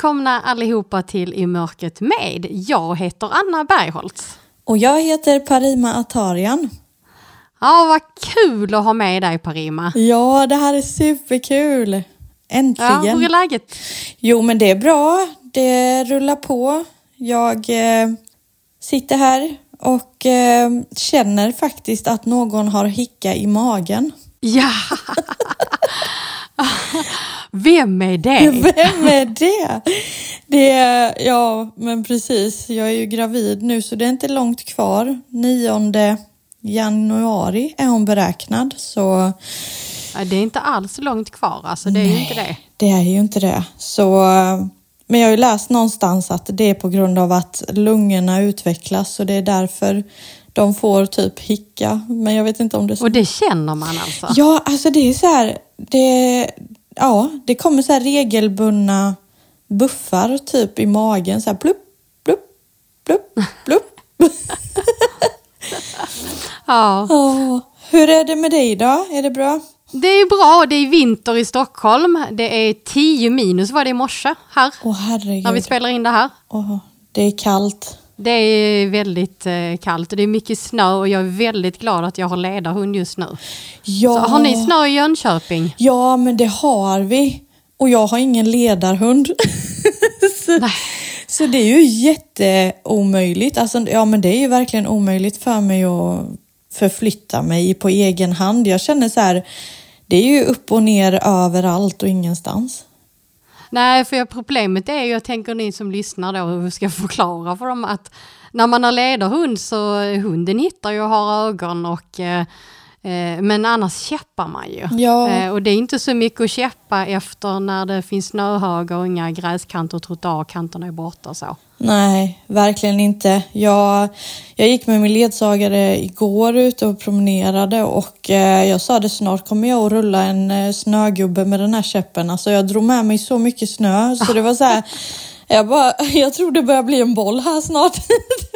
Välkomna allihopa till I mörkret med. Jag heter Anna Bergholtz. Och jag heter Parima Atarian. Ja, vad kul att ha med dig Parima. Ja, det här är superkul. Äntligen. Ja, hur är läget? Jo, men det är bra. Det rullar på. Jag eh, sitter här och eh, känner faktiskt att någon har hicka i magen. Ja! Vem är det? Vem är det? Det är, ja men precis, jag är ju gravid nu så det är inte långt kvar. 9 januari är hon beräknad så... Ja, det är inte alls långt kvar alltså, det är Nej, ju inte det. det är ju inte det. Så, men jag har ju läst någonstans att det är på grund av att lungorna utvecklas och det är därför de får typ hicka. Men jag vet inte om det. Och det känner man alltså? Ja, alltså det är så här, det, ja, det kommer så regelbundna buffar typ i magen, så här plupp, plupp, plupp, plupp. Ja. Ja, hur är det med dig då? Är det bra? Det är bra, det är vinter i Stockholm. Det är 10 minus var det i morse här, Åh herregud. när vi spelar in det här. Åh, det är kallt. Det är väldigt eh, kallt och det är mycket snö och jag är väldigt glad att jag har ledarhund just nu. Ja. Så har ni snö i Jönköping? Ja, men det har vi. Och jag har ingen ledarhund. så, Nej. så det är ju jätteomöjligt. Alltså, ja, men det är ju verkligen omöjligt för mig att förflytta mig på egen hand. Jag känner så här, det är ju upp och ner överallt och ingenstans. Nej, för problemet är ju, jag tänker ni som lyssnar då, hur ska jag förklara för dem att när man har ledarhund så hunden hittar ju och har ögon och eh, men annars käppar man ju. Ja. Eh, och det är inte så mycket att käppa efter när det finns snöhögar och inga gräskanter och trottoarkanterna är borta och så. Nej, verkligen inte. Jag, jag gick med min ledsagare igår ute och promenerade och eh, jag sa det snart kommer jag att rulla en eh, snögubbe med den här käppen. Alltså jag drog med mig så mycket snö så det var så här, jag, bara, jag tror det börjar bli en boll här snart.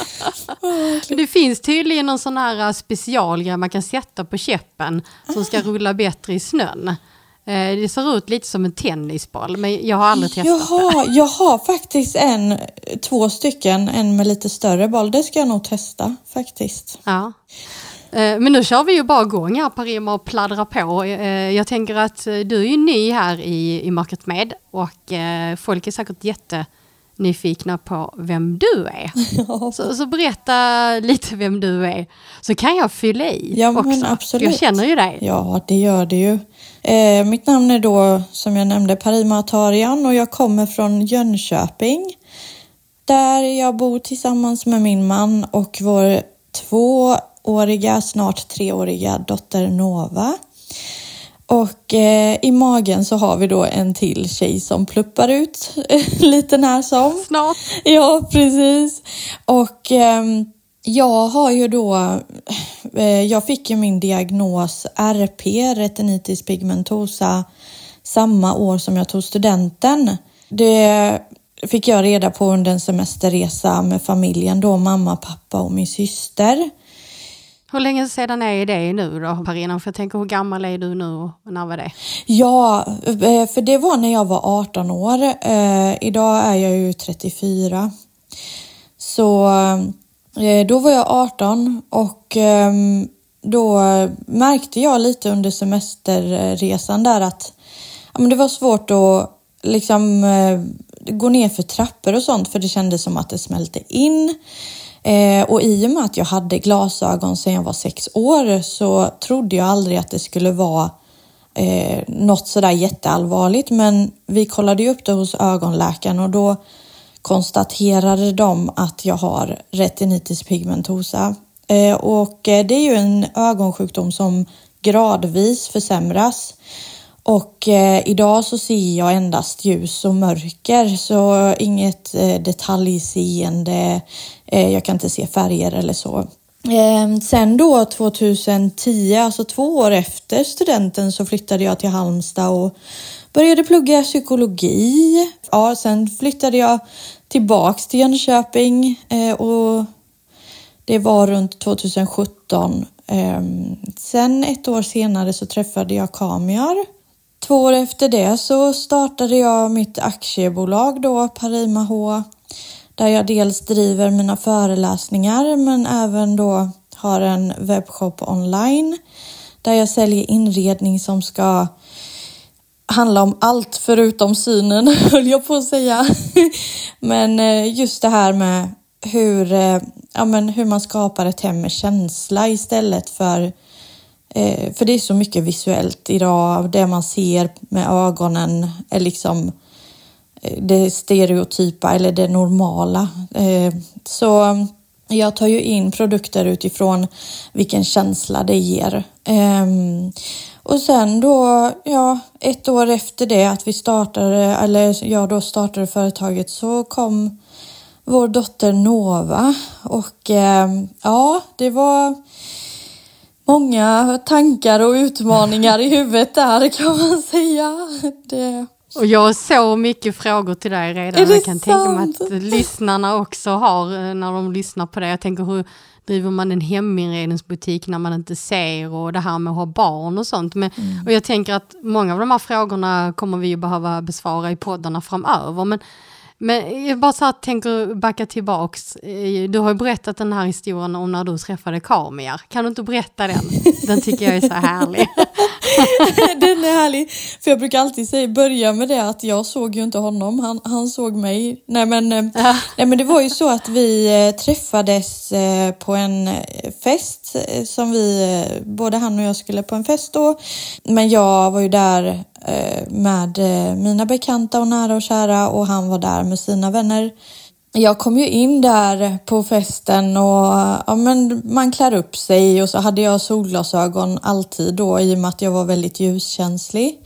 Men det finns tydligen någon sån här eh, specialgrej man kan sätta på käppen som ska rulla bättre i snön. Eh, Det ser ut lite som en tennisboll, men jag har aldrig testat det. Jaha, jag har faktiskt en, två stycken, en med lite större boll. Det ska jag nog testa faktiskt. Ja. Eh, Men nu kör vi ju bara igång här Parima och pladdrar på. Jag tänker att du är ju ny här i, i Mörkret med och folk är säkert jättenyfikna på vem du är. Så, så berätta lite vem du är, så kan jag fylla i Ja, men också. absolut. Jag känner ju dig. Ja, det gör det ju. Eh, mitt namn är då, som jag nämnde, Parima Atarian och jag kommer från Jönköping. Där jag bor tillsammans med min man och vår tvååriga, snart treåriga dotter Nova. Och eh, i magen så har vi då en till tjej som pluppar ut lite när som. Snart. Ja, precis. Och ehm, jag har ju då, eh, jag fick ju min diagnos RP, retinitis pigmentosa, samma år som jag tog studenten. Det fick jag reda på under en semesterresa med familjen då, mamma, pappa och min syster. Hur länge sedan är det nu då Parina? För jag tänker hur gammal är du nu och när var det? Ja, eh, för det var när jag var 18 år. Eh, idag är jag ju 34. Så eh, då var jag 18 och eh, då märkte jag lite under semesterresan där att ja, men det var svårt att liksom eh, gå ner för trappor och sånt för det kändes som att det smälte in. Eh, och i och med att jag hade glasögon sedan jag var sex år så trodde jag aldrig att det skulle vara eh, något sådär jätteallvarligt. Men vi kollade ju upp det hos ögonläkaren och då konstaterade de att jag har retinitis pigmentosa. Eh, och eh, det är ju en ögonsjukdom som gradvis försämras. Och eh, idag så ser jag endast ljus och mörker, så inget eh, detaljseende. Eh, jag kan inte se färger eller så. Eh, sen då 2010, alltså två år efter studenten, så flyttade jag till Halmstad och började plugga psykologi. Ja, sen flyttade jag tillbaks till Jönköping eh, och det var runt 2017. Ehm, sen ett år senare så träffade jag Kamiar två år efter det så startade jag mitt aktiebolag då, Parima H, där jag dels driver mina föreläsningar men även då har en webbshop online där jag säljer inredning som ska handla om allt förutom synen, höll jag på att säga. Men eh, just det här med hur, eh, ja, men hur man skapar ett hem med känsla istället för eh, för det är så mycket visuellt idag. Det man ser med ögonen är liksom Eh, det stereotypa eller det normala. Eh, så eh, jag tar ju in produkter utifrån vilken känsla det ger. Ehm, och sen då, ja, ett år efter det att vi startade, eller jag då startade företaget så kom vår dotter Nova och ja, det var många tankar och utmaningar i huvudet där kan man säga. Det... Och jag har så mycket frågor till dig redan. jag kan sant? tänka mig att lyssnarna också har eh, när de lyssnar på det. Jag tänker hur driver man en heminredningsbutik när man inte ser och det här med att ha barn och sånt. Men, mm. och jag tänker att många av de här frågorna kommer vi ju behöva besvara i poddarna framöver. Men men jag bara så här, tänker backa tillbaks. Eh, du har ju berättat den här historien om när du träffade Kamiar. Kan du inte berätta den? Den tycker jag är så härlig. den är härlig. För jag brukar alltid säga, börja med det att jag såg ju inte honom, han, han såg mig. Nej men, eh, ja. nej men det var ju så att vi eh, träffades på en fest som vi, både han och jag skulle på en fest då. Men jag var ju där Eh, med eh, mina bekanta och nära och kära och han var där med sina vänner. Jag kom ju in där på festen och ja, men man klär upp sig och så hade jag solglasögon alltid då i och med att jag var väldigt ljuskänslig.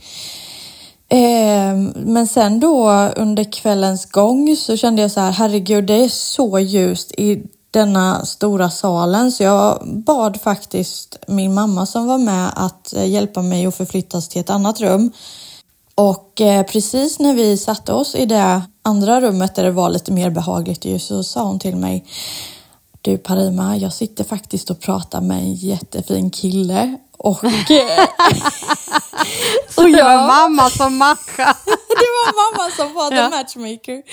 Ehm, men sen då under kvällens gång så kände jag så här, herregud det är så ljust i denna stora salen så jag bad faktiskt min mamma som var med att eh, hjälpa mig att förflyttas till ett annat rum. Och eh, precis när vi satte oss i det andra rummet där det var lite mer behagligt ljus så sa hon till mig Du Parima, jag sitter faktiskt och pratar med en jättefin kille och... och jag, det var mamma som matchade. mamma som var ja. matchmaker.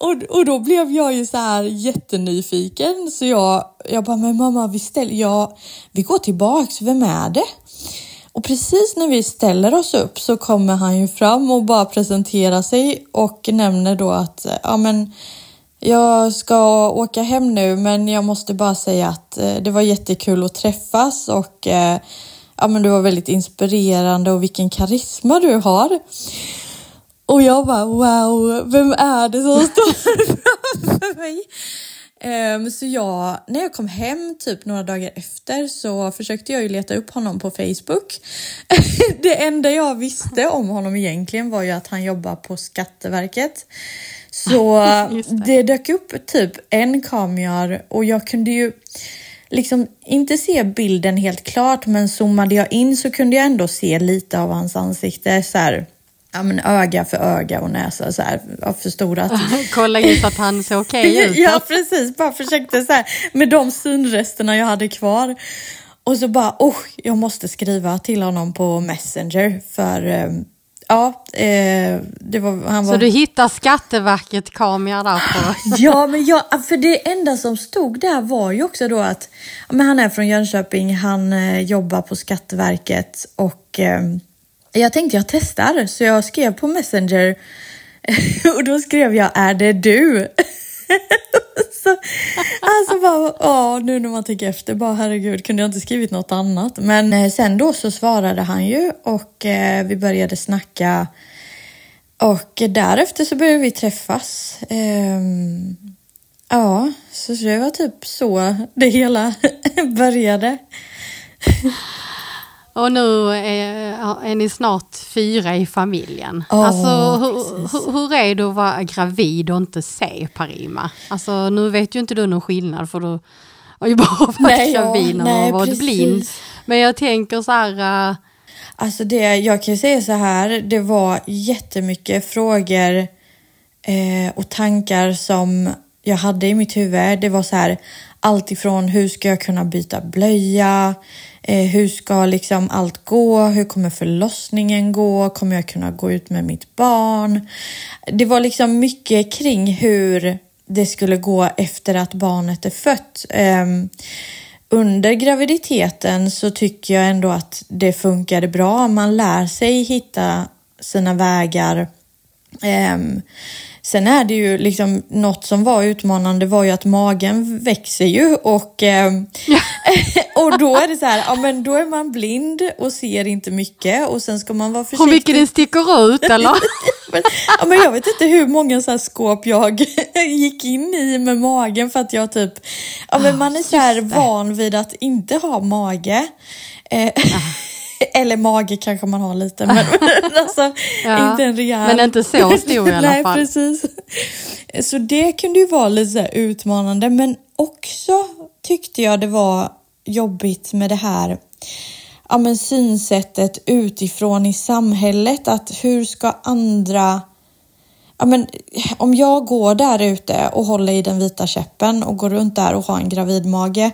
och, och då blev jag ju så här jättenyfiken så jag, jag bara, men mamma vi ställer, ja, vi går tillbaks, vem är det? Och precis när vi ställer oss upp så kommer han ju fram och bara presenterar sig och nämner då att ja men jag ska åka hem nu men jag måste bara säga att eh, det var jättekul att träffas och eh, ja, men du var väldigt inspirerande och vilken karisma du har. Och jag bara wow, vem är det som står framför mig? Um, så jag, när jag kom hem typ några dagar efter så försökte jag ju leta upp honom på Facebook. det enda jag visste om honom egentligen var ju att han jobbar på Skatteverket. Så det. det dök upp typ en kamera och jag kunde ju liksom inte se bilden helt klart men zoomade jag in så kunde jag ändå se lite av hans ansikte så här, ja, men öga för öga och näsa så här, förstorat. Kolla så att han ser okej okay ut. ja precis, bara försökte så här, med de synresterna jag hade kvar. Och så bara, oh, jag måste skriva till honom på Messenger för um, Ja, eh, det var, han var... Så du hittar Skatteverket kamera där på? ja, men jag, för det enda som stod där var ju också då att men han är från Jönköping, han eh, jobbar på Skatteverket och eh, jag tänkte jag testar, så jag skrev på Messenger och då skrev jag är det du? Så, alltså bara, åh, nu när man tänker efter, bara herregud, kunde jag inte skrivit något annat? Men eh, sen då så svarade han ju och eh, vi började snacka och därefter så började vi träffas. Eh, ja, så det var typ så det hela började. Och nu är, är ni snart fyra i familjen. Oh, alltså, hur, hur, är det att vara gravid och inte se Parima? Alltså, nu vet ju inte du någon skillnad för du har ju bara varit nej, gravid när du har varit blind. Men jag tänker så här... Uh... Alltså det, jag kan ju säga så här, det var jättemycket frågor eh, och tankar som jag hade i mitt huvud. Det var så här, allt ifrån hur ska jag kunna byta blöja? Eh, hur ska liksom allt gå? Hur kommer förlossningen gå? Kommer jag kunna gå ut med mitt barn? Det var liksom mycket kring hur det skulle gå efter att barnet är fött. Ehm, under graviditeten så tycker jag ändå att det funkade bra. Man lär sig hitta sina vägar. Um, sen är det ju liksom något som var utmanande var ju att magen växer ju och, um, och då är det så här, ja men då är man blind och ser inte mycket och sen ska man vara försiktig. Hur mycket den sticker ut eller? men, ja, men jag vet inte hur många så här skåp jag gick in i med magen för att jag typ, ja men man är så här van vid att inte ha mage. Eh, eller mage kanske man har lite, men alltså, ja, inte en rejäl. Men inte så stor i alla Nej, fall. precis. Så det kunde ju vara lite utmanande, men också tyckte jag det var jobbigt med det här ja, men synsättet utifrån i samhället. Att hur ska andra... Ja, men, om jag går där ute och håller i den vita käppen och går runt där och har en gravidmage.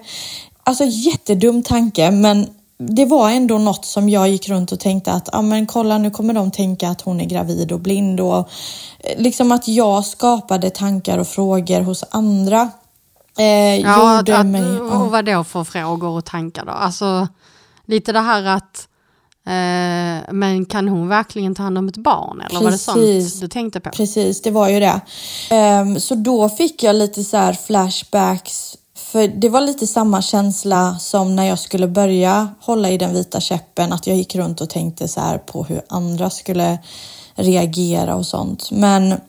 Alltså jättedum tanke, men det var ändå något som jag gick runt och tänkte att ja, men kolla nu kommer de tänka att hon är gravid och blind och liksom att jag skapade tankar och frågor hos andra. Eh, ja, gjorde att, mig, ja. och vad då för frågor och tankar då? Alltså lite det här att eh, men kan hon verkligen ta hand om ett barn? Eller Precis. var det sånt du tänkte på? Precis, det var ju det. Um, så då fick jag lite så här flashbacks. För det var lite samma känsla som när jag skulle börja hålla i den vita käppen. Att jag gick runt och tänkte så här på hur andra skulle reagera och sånt. Men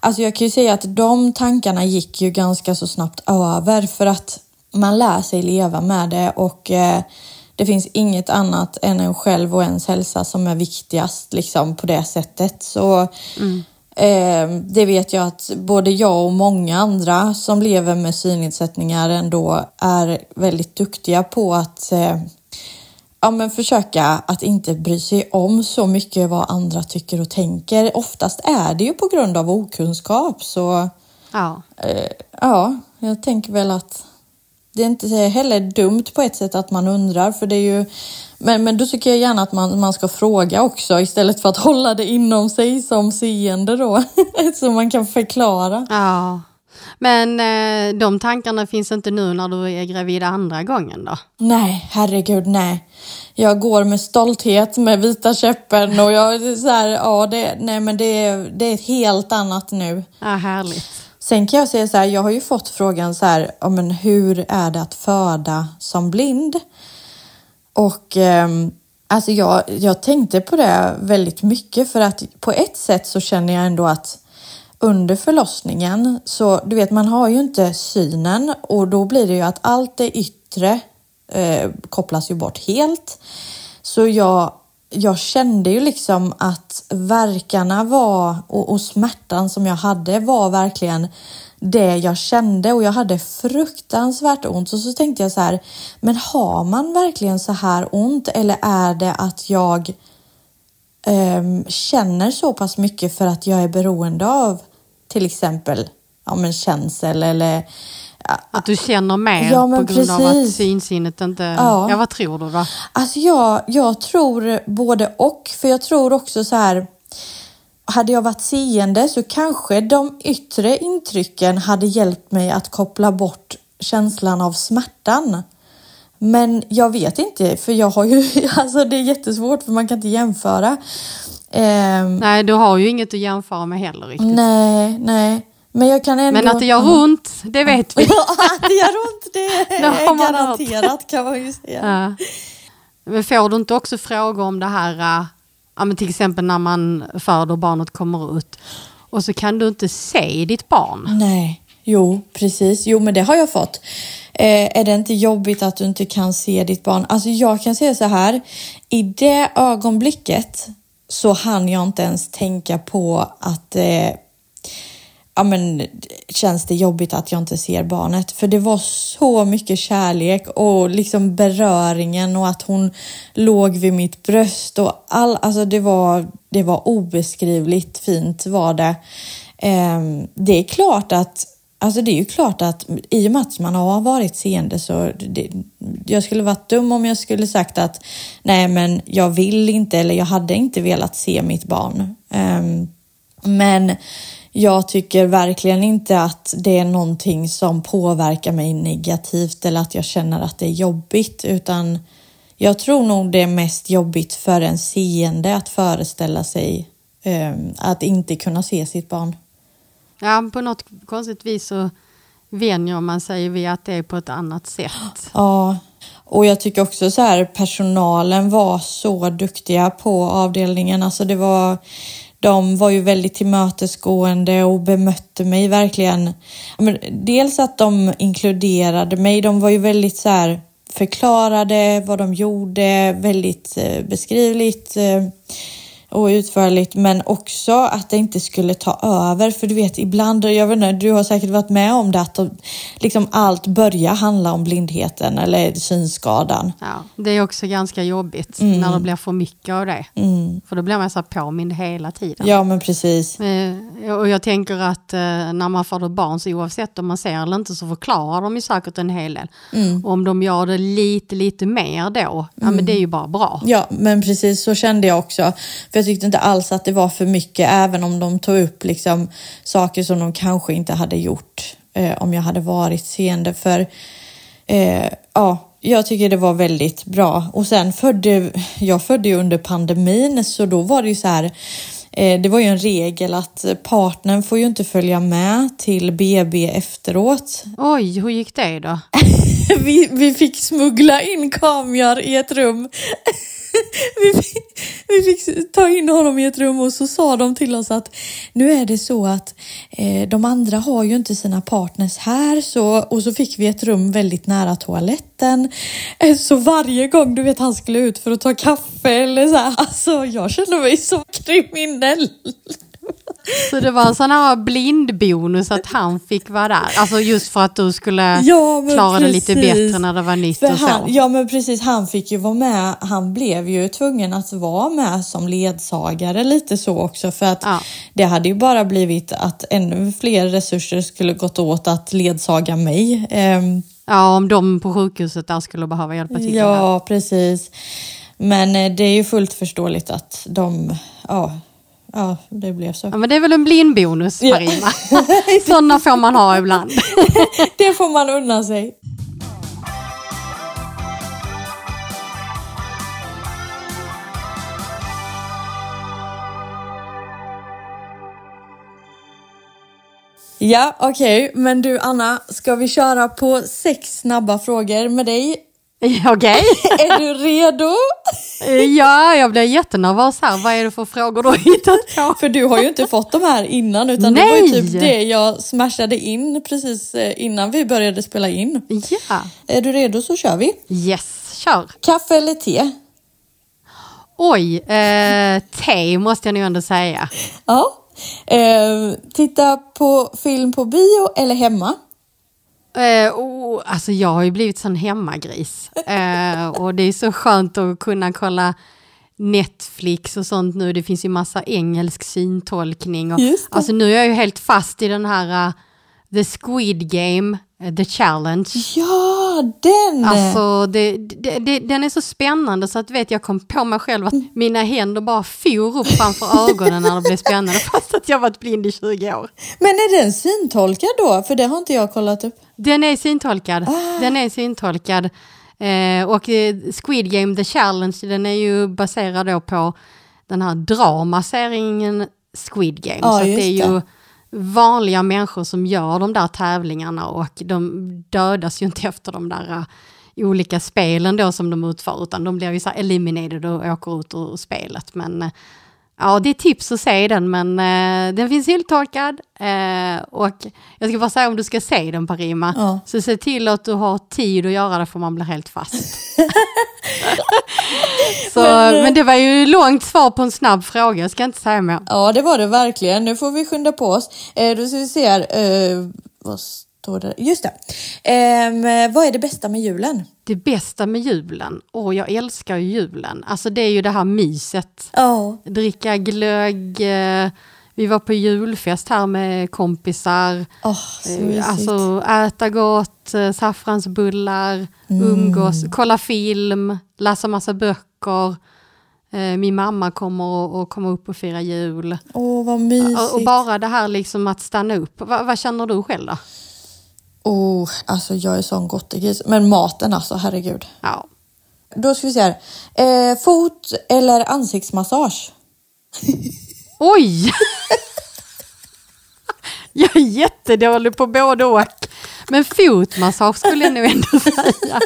alltså jag kan ju säga att de tankarna gick ju ganska så snabbt över för att man lär sig leva med det och eh, det finns inget annat än en själv och ens hälsa som är viktigast liksom på det sättet. Så mm eh, det vet jag att både jag och många andra som lever med synnedsättningar ändå är väldigt duktiga på att eh, ja, men försöka att inte bry sig om så mycket vad andra tycker och tänker. Oftast är det ju på grund av okunskap. Så ja, eh, ja jag tänker väl att det är inte heller dumt på ett sätt att man undrar, för det är ju... Men, men då tycker jag gärna att man, man ska fråga också istället för att hålla det inom sig som seende då. så man kan förklara. Ja. Men eh, de tankarna finns inte nu när du är gravid andra gången då? Nej, herregud nej. Jag går med stolthet med vita käppen och jag så här, ja det, nej men det, det är ett helt annat nu. Ja, härligt. Sen kan jag säga så här, jag har ju fått frågan så här, men hur är det att föda som blind? Och eh, alltså jag, jag tänkte på det väldigt mycket för att på ett sätt så känner jag ändå att under förlossningen så du vet man har ju inte synen och då blir det ju att allt det yttre eh, kopplas ju bort helt. Så jag jag kände ju liksom att verkarna var och, och, smärtan som jag hade var verkligen det jag kände och jag hade fruktansvärt ont. Och så tänkte jag så här, men har man verkligen så här ont eller är det att jag um, känner så pass mycket för att jag är beroende av till exempel ja, men känsel eller att du känner mer ja, på grund precis. av att synsinnet inte... Ja. ja, vad tror du då? Alltså jag, jag tror både och. För jag tror också så här... Hade jag varit seende så kanske de yttre intrycken hade hjälpt mig att koppla bort känslan av smärtan. Men jag vet inte, för jag har ju... Alltså det är jättesvårt för man kan inte jämföra. Eh, nej, du har ju inget att jämföra med heller riktigt. Nej, nej. Men, jag kan ändå... Men att det gör ont, det vet vi. Ja, att det gör ont, det är garanterat kan man ju säga. Ja. Men får du inte också frågor om det här, äh, ja, men till exempel när man föder och barnet kommer ut och så kan du inte se ditt barn? Nej, jo precis. Jo men det har jag fått. Eh, är det inte jobbigt att du inte kan se ditt barn? Alltså jag kan säga så här, i det ögonblicket så hann jag inte ens tänka på att eh, ja, men, känns det jobbigt att jag inte ser barnet. För det var så mycket kärlek och liksom beröringen och att hon låg vid mitt bröst och all, alltså det var, det var obeskrivligt fint var det. Eh, det är klart att Alltså det är ju klart att i och med att man har varit seende så det, jag skulle varit dum om jag skulle sagt att nej men jag vill inte eller jag hade inte velat se mitt barn. Um, men jag tycker verkligen inte att det är någonting som påverkar mig negativt eller att jag känner att det är jobbigt utan jag tror nog det är mest jobbigt för en seende att föreställa sig um, att inte kunna se sitt barn. Ja, på något konstigt vis så vänjer man sig vid att det är på ett annat sätt. Ja, och jag tycker också så här personalen var så duktiga på avdelningen. Alltså det var, de var ju väldigt tillmötesgående och bemötte mig verkligen. Dels att de inkluderade mig. De var ju väldigt så här förklarade vad de gjorde, väldigt eh, beskrivligt eh, och utförligt men också att det inte skulle ta över för du vet ibland, jag vet inte, du har säkert varit med om det att liksom allt börjar handla om blindheten eller synskadan. Ja, det är också ganska jobbigt mm. när det blir för mycket av det. Mm. För då blir man så påmind hela tiden. Ja men precis. Eh, och jag tänker att eh, när man ett barn så oavsett om man ser eller inte så förklarar de ju säkert en hel del. Mm. Och om de gör det lite lite mer då, ja men mm. det är ju bara bra. Ja men precis så kände jag också. För jag tyckte inte alls att det var för mycket, även om de tog upp liksom saker som de kanske inte hade gjort eh, om jag hade varit seende. För eh, ja, jag tycker det var väldigt bra. Och sen födde jag födde ju under pandemin, så då var det ju så här det var ju en regel att partnern får ju inte följa med till BB efteråt. Oj, hur gick det då? vi, vi fick smuggla in kameror i ett rum vi, fick, vi fick ta in honom i ett rum och så sa de till oss att nu är det så att eh, de andra har ju inte sina partners här så, och så fick vi ett rum väldigt nära toaletten. Eh, så varje gång du vet han skulle ut för att ta kaffe eller så här, alltså jag känner mig så kriminell. Så det var en sån här blindbonus att han fick vara där? Alltså just för att du skulle ja, klara precis. det lite bättre när det var nytt för och så? Han, ja men precis, han fick ju vara med. Han blev ju tvungen att vara med som ledsagare lite så också för att ja. det hade ju bara blivit att ännu fler resurser skulle gått åt att ledsaga mig. Um, ja, om de på sjukhuset där skulle behöva hjälpa till. Ja, precis. Men eh, det är ju fullt förståeligt att de, ja, Ja, det blev så. Ja, men det är väl en blindbonus, Marina. Ja. Sådana får man ha ibland. det får man unna sig. Ja, okej. Okay. Men du Anna, ska vi köra på sex snabba frågor med dig Okej. Okay. är du redo? ja, jag blir jättenervös här. Vad är det för frågor du har hittat på? För du har ju inte fått de här innan utan Nej. det var ju typ det jag smashade in precis eh, innan vi började spela in. Ja. Är du redo så kör vi. Yes, kör. Kaffe eller te? Oj, eh, te måste jag nog ändå säga. Ja. Eh, titta på film på bio eller hemma? Eh, oh, alltså jag har ju blivit sån hemmagris. Eh, och det är så skönt att kunna kolla Netflix och sånt nu. Det finns ju massa engelsk syntolkning. Och, alltså nu är jag ju helt fast i den här uh, The Squid Game, The Challenge. Ja, den! Alltså det, det, det, den är så spännande så att vet jag kom på mig själv att mina händer bara for upp framför ögonen när det blev spännande fast att jag varit blind i 20 år. Men är den syntolkad då? För det har inte jag kollat upp. Den är syntolkad. Ah. Den är syntolkad. Eh, och eh, Squid Game The Challenge, den är ju baserad då på den här dramaserien Squid Game. Ah, så det är ju vanliga människor som gör de där tävlingarna och de dödas ju inte efter de där uh, olika spelen då som de utför, utan de blir ju så eliminated och åker ut ur spelet. Men uh, Ja, det är tips att se den, men eh, den finns hylltorkad. Eh, och jag ska bara säga om du ska se den Parima, ja. så se till att du har tid att göra det för man blir helt fast. så, men, eh, men, det var ju långt svar på en snabb fråga, jag ska inte säga mer. Ja, det var det verkligen. Nu får vi skynda på oss. Eh, då ska vi se här. Eh, vad står det? Just det. Eh, vad är det bästa med julen? Det bästa med julen? Åh, jag älskar ju julen. Alltså det är ju det här myset. Oh. Dricka glögg, eh, Vi var på julfest här med kompisar. Mysigt. Alltså äta gott, eh, saffransbullar, Mm. umgås, kolla film, läsa massa böcker. Eh, Min mamma kommer och, och kommer upp och fira jul. Åh, vad mysigt. Och, och bara det här liksom att stanna upp. Va, vad känner du själv då? Oh, alltså jag är sån gottegris. Men maten alltså, herregud. Ja. Då ska vi se här. Eh, fot eller ansiktsmassage? Oj! Jag är jättedålig på både och. Men fotmassage skulle jag nog ändå säga.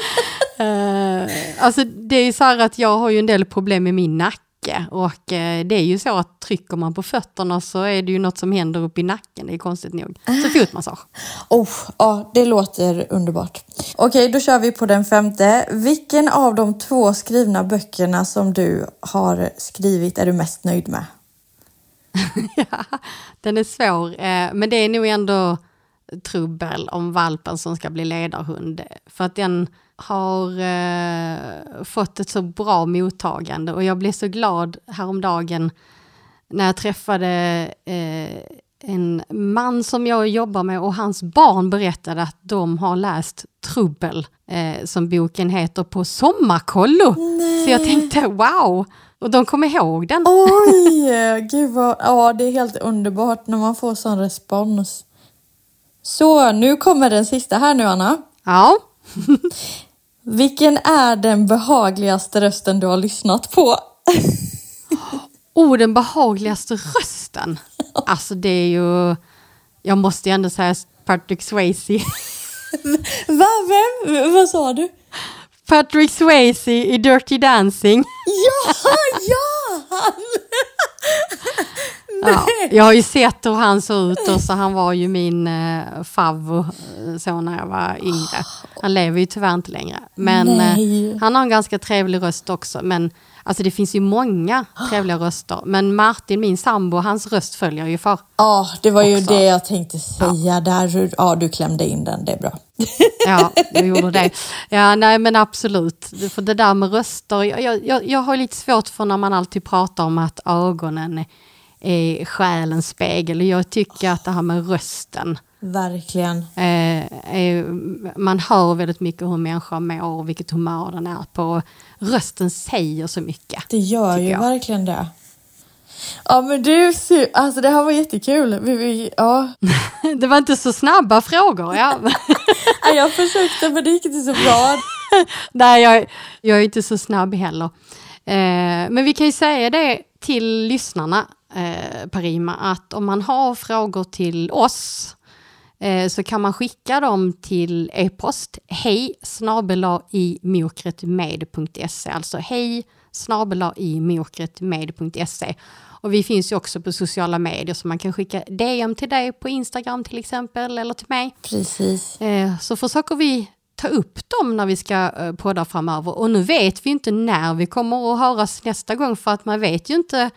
Eh, alltså det är ju så här att jag har ju en del problem med min nacke. Och eh, det är ju så att trycker man på fötterna så är det ju något som händer upp i nacken. Det är konstigt nog. Så fotmassage. Oh, ja, det låter underbart. Okej, då kör vi på den femte. Vilken av de två skrivna böckerna som du har skrivit är du mest nöjd med? Den är svår, eh, men det är nog ändå trubbel om valpen som ska bli ledarhund. För att den har eh, fått ett så bra mottagande. Och jag blev så glad häromdagen när jag träffade eh, en man som jag jobbar med. Och hans barn berättade att de har läst Trubbel, eh, som boken heter, på sommarkollo. Så jag tänkte wow, och de kom ihåg den. Oj, gud vad... Ja, det är helt underbart när man får sån respons. Så, nu kommer den sista här nu, Anna. Ja. Vilken är den behagligaste rösten du har lyssnat på? Oh, den behagligaste rösten. Alltså det är ju, jag måste ju ändå säga Patrick Swayze. Va? Vem? Vad sa du? Patrick Swayze i Dirty Dancing. Ja, ja! han! Ja, jag har ju sett hur han såg ut och så han var ju min eh, favvo eh, så när jag var yngre. Han lever ju tyvärr inte längre. Men eh, han har en ganska trevlig röst också. Men alltså det finns ju många trevliga röster. Men Martin, min sambo, hans röst följer ju för. Ja, det var ju Också. det jag tänkte säga där. Ja, du klämde in den, det är bra. Ja, jag gjorde det. Ja, nej men absolut. För det där med röster, jag, jag, jag har lite svårt för när man alltid pratar om att ögonen är själens spegel. Jag tycker att det här med rösten, Verkligen. eh, man hör väldigt mycket hur människan mår och vilket humör den är på. Rösten säger så mycket. Det gör ju jag. verkligen det. Ja, men du, alltså det här var jättekul. Vi, vi, ja. Det var inte så snabba frågor. Ja. Ja, jag försökte, men det gick inte så bra. Nej, jag, jag är inte så snabb heller. Eh, men vi kan ju säga det till lyssnarna, eh, Parima, att om man har frågor till oss eh, så kan man skicka dem till e-post hej snabela i mokretmed.se, alltså hej snabela i mokretmed.se. Och vi finns ju också på sociala medier så man kan skicka DM till dig på Instagram till exempel eller till mig. Precis. Eh, så försöker vi ta upp dem när vi ska podda framöver. Och nu vet vi inte när vi kommer att höras nästa gång för att man vet ju inte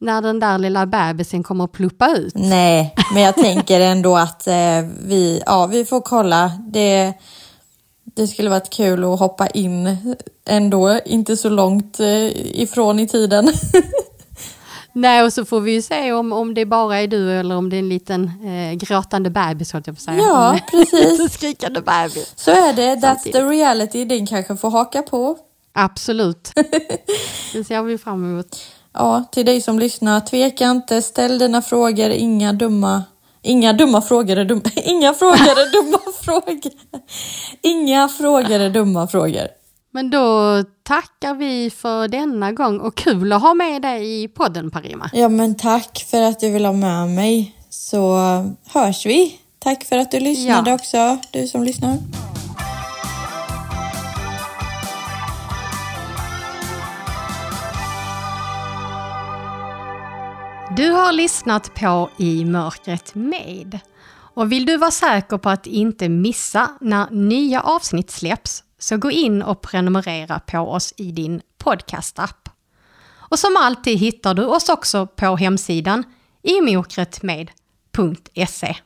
när den där lilla bebisen kommer att pluppa ut. Nej, men jag tänker ändå att eh, vi, ja, vi får kolla. Det, det skulle varit kul att hoppa in ändå, inte så långt eh, ifrån i tiden. Nej, och så får vi ju se om, om det bara är du eller om det är en liten eh, gråtande bebis, höll jag på att säga. Ja, En precis. liten skrikande bebis. Så är det, that's Samtidigt. the reality. Den kanske får haka på. Absolut. Det ser vi fram emot. Ja, till dig som lyssnar, tveka inte, ställ dina frågor, inga dumma Inga dumma frågor är dumma. Inga frågor är dumma frågor. Inga frågor är dumma frågor. Men då tackar vi för denna gång och kul att ha med dig i podden Parima. Ja, men tack för att du vill ha med mig. Så hörs vi. Tack för att du lyssnade Ja. också, du som lyssnar. Du har lyssnat på I mörkret med. Och vill du vara säker på att inte missa när nya avsnitt släpps så gå in och prenumerera på oss i din podcastapp. Och som alltid hittar du oss också på hemsidan imokretmed.se.